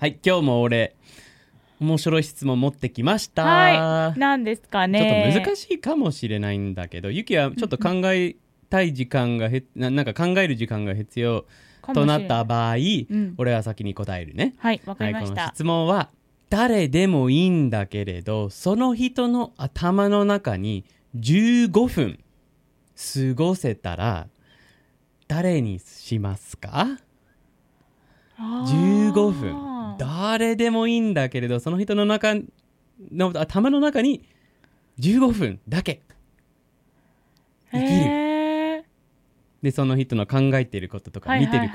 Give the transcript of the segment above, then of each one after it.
はい、今日も俺、面白い質問持ってきました。はい。なんですかちょっね。と難しいかもしれないんだけど、ゆきはちょっと考えたい時間がへ、ななんか考える時間が必要となった場合、うん俺は先に答えるね。はい、わかはい、りました。この質問は、誰でもいいんだけれど、その人の頭の中に15分過ごせたら、誰にしますか？あー ?15 分。誰でもいいんだけれど、その人の中の頭の中に15分だけ。生きる。で、その人の考えていることとかはい見てるこ。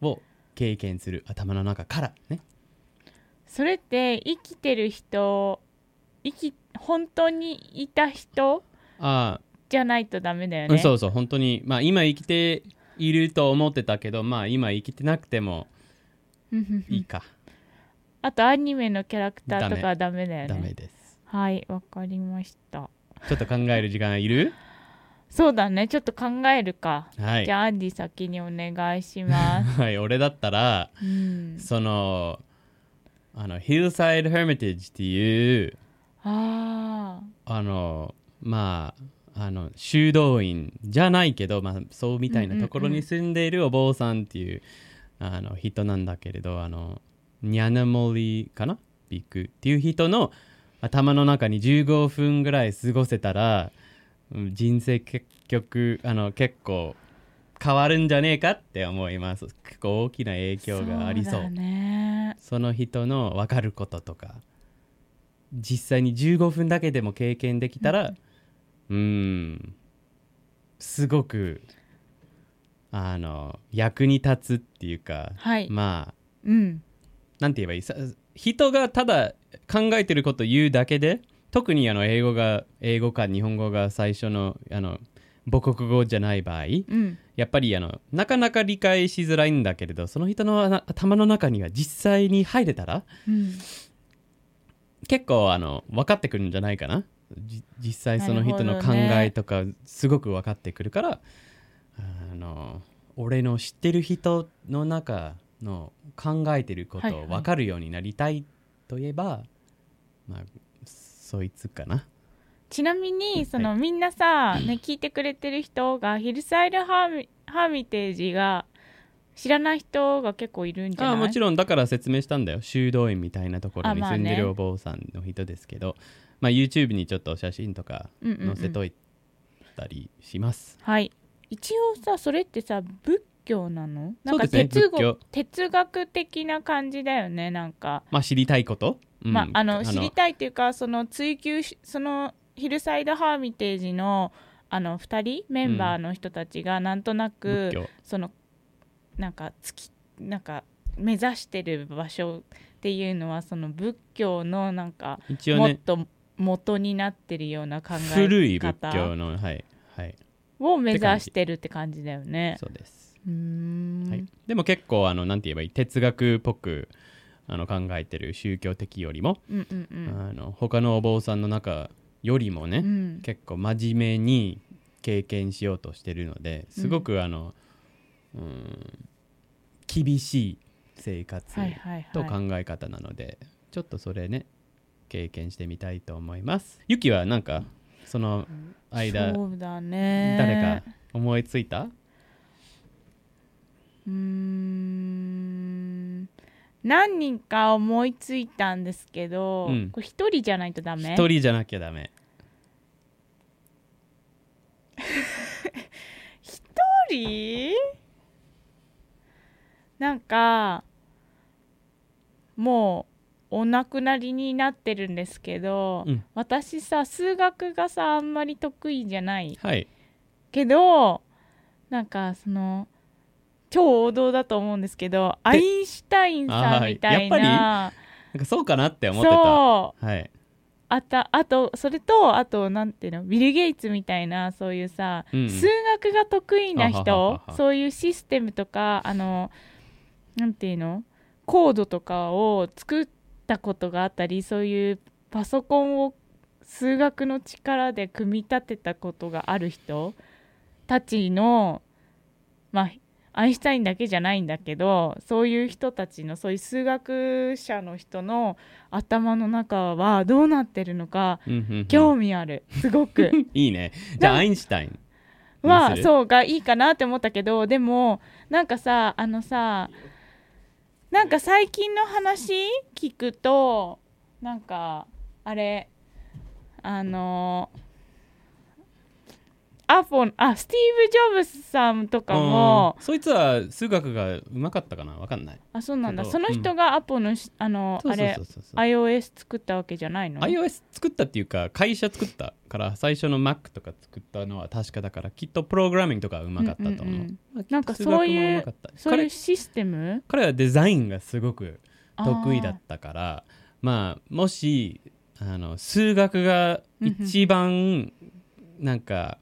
とを経験する頭の中からね。それって生きてる人、生き本当にいた人ああ、じゃないとダメだよね。うんそうそう本当にまあ今生きていると思ってたけどまあ今生きてなくてもいいか、あとアニメのキャラクターとかはダメだよね。ダメですはい、わかりました。ちょっと考える時間いる？そうだね、ちょっと考えるか。はいじゃあ、アンディ先にお願いします。はい俺だったらうん、そのあの Hillside Hermitage っていうああのまああの修道院じゃないけど、まあ、そうみたいなところに住んでいるお坊さんっていう、あの人なんだけれどあのニャナモリかな？ビクっていう人の頭の中に15分ぐらい過ごせたらうん人生結局あの結構変わるんじゃねえかって思います結構大きな影あ、響がありそうだね。その人の分かることとか実際に15分だけでも経験できたらうーんすごくあの役に立つっていうか、はい。まあうん。なんて言えばいい？さ人がただ考えてることを言うだけで特にあの英語が英語か日本語が最初のあの母国語じゃない場合うん。やっぱりあのなかなか理解しづらいんだけれどその人のあ頭の中には実際に入れたらうん。結構あの分かってくるんじゃないかなじ実際その人の考えとかすごく分かってくるから、あの俺の知ってる人の中の考えてることを分かるようになりたいといえば、まあそいつかな。ちなみに、その、はみんなさ、ね、聞いてくれてる人が、ヒルサイドハーミハーミテージが知らない人が結構いるんじゃない？ああもちろんだから説明したんだよ。修道院みたいなところにあまあね。住んでるお坊さんの人ですけど、まあ YouTube にちょっと写真とかうんうんうん。載せといたりします、はい。一応さそれってさ仏教なの？なんかそうですね哲学的な感じだよねなんか、まあ知りたいこと、うん。まああの知りたいっていうかその追求しそのヒルサイドハーミテージのあの2人メンバーの人たちがなんとなく、仏教。そのなんか月なんか目指してる場所っていうのはその仏教のなんかねもっと元になってるような考え方古い仏教のはいはい。を目指してるって感じだよね。そうです、はい、でも結構あのなんて言えばいい哲学っぽくあの考えてる宗教的よりも、うんうんうん。あの他のお坊さんの中よりもね、うん。結構真面目に経験しようとしてるのですごくあの、うん、厳しい生活はいはいはい。と考え方なので、ちょっとそれね経験してみたいと思います。ゆきはなんかその間ね。誰か思いついた？うーん。何人か思いついたんですけど、うん。これ一人じゃないとダメ？一人じゃなきゃダメ。一人？なんかもうお亡くなりになってるんですけど、うん。私さ数学がさあんまり得意じゃないはい。けどなんかその超王道だと思うんですけどアインシュタインさんみたいあーやっぱななんかそうかなって思ってた。そう。はい。あたあとそれとあとなんていうのビル・ゲイツみたいなそういうさ、うん。数学が得意な人そういうシステムとかあのなんていうのコードとかを作ったことがあったりそういうパソコンを数学の力で組み立てたことがある人たちのまあアインシュタインだけじゃないんだけどそういう人たちのそういう数学者の人の頭の中はどうなってるのかうんうんうん興味あるすごく いいね。じゃあ、アインシュタイン。はそうがいいかなって思ったけどでもなんかさあのさなんか最近の話聞くとなんかあれあのアポンあスティーブ・ジョブズさんとかも。うん。そいつは数学がうまかったかな？わかんない。あそうなんだ。その人がアポのし、あのあれ iOS 作ったわけじゃないの？iOS 作ったっていうか会社作ったから最初の Mac とか作ったのは確かだからきっとプログラミングとかうまかったと思う,、うなんかそういうそういう彼システム？彼はデザインがすごく得意だったからまあもしあの数学が一番なんか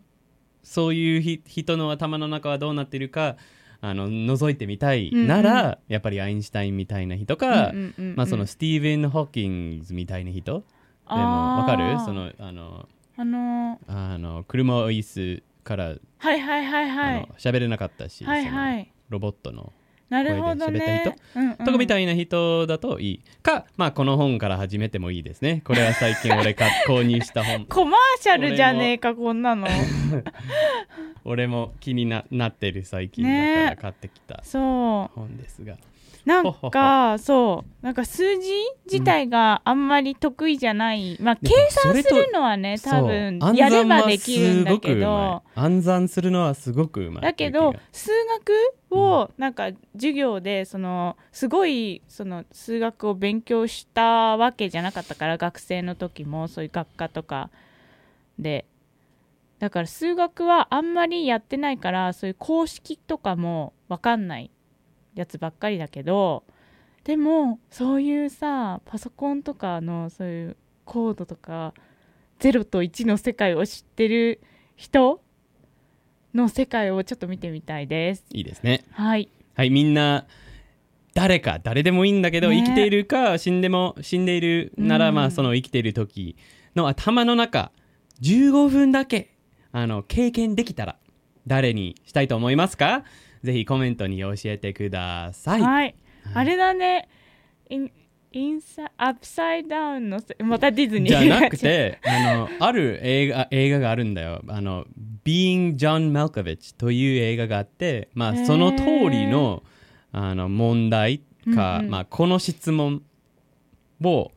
そういうひ人の頭の中はどうなってるかあの覗いてみたいなら、やっぱりアインシュタインみたいな人か、うんうんうんうん。まあ、そのスティーブン・ホーキングズみたいな人。であもわかる？そのあのあのあの車椅子から、はいはいはいはい。喋れなかったし、はいはい。ロボットのなるほどね。うんうん。とかみたいな人だといい。か、まあ、この本から始めてもいいですね。これは最近俺か 購入した本。コマーシャルじゃねえかこんなの 俺も気にななってる最近ねだから買ってきたそ本ですが、うなんかそう。なんか数字自体があんまり得意じゃない、まあ計算するのはね多分やればできるんだけど。暗算するのはすごくうまいだけど数学をなんか授業でそのすごいその数学を勉強したわけじゃなかったから学生の時もそういう学科とかでだから数学はあんまりやってないからそういう公式とかも分かんないやつばっかりだけどでもそういうさパソコンとかのそういうコードとか0と1の世界を知ってる人の世界をちょっと見てみたいです。いいですねはい。はいみんな誰か誰でもいいんだけど、ね生きているか死んでも死んでいるなら、うんまあその生きている時の頭の中15分だけあの経験できたら誰にしたいと思いますか？ぜひコメントに教えてください、はい。あれだね。インインサアップサイダウンのせまたディズニー。じゃなくて あのある映画映画があるんだよ。あの Being John Malkovich という映画があって、まあ、その通りのあの問題か、うんうん。まあ、この質問を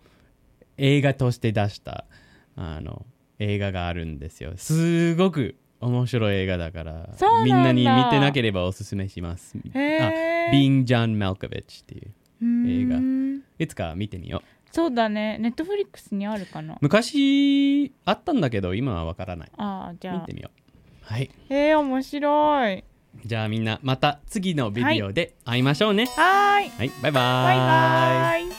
映画として出したあの映画があるんですよすごく面白い映画だからみんなに見てなければおすすめしますあ Being John Malkovich っていう映画いつか見てみようそうだね。ネットフリックスにあるかな？昔あったんだけど今はわからないああ、じゃあ見て。みようはいえー、面白い。じゃあみんなまた次のビデオで会いましょうねはーい。はい、バイバーイバイバイ。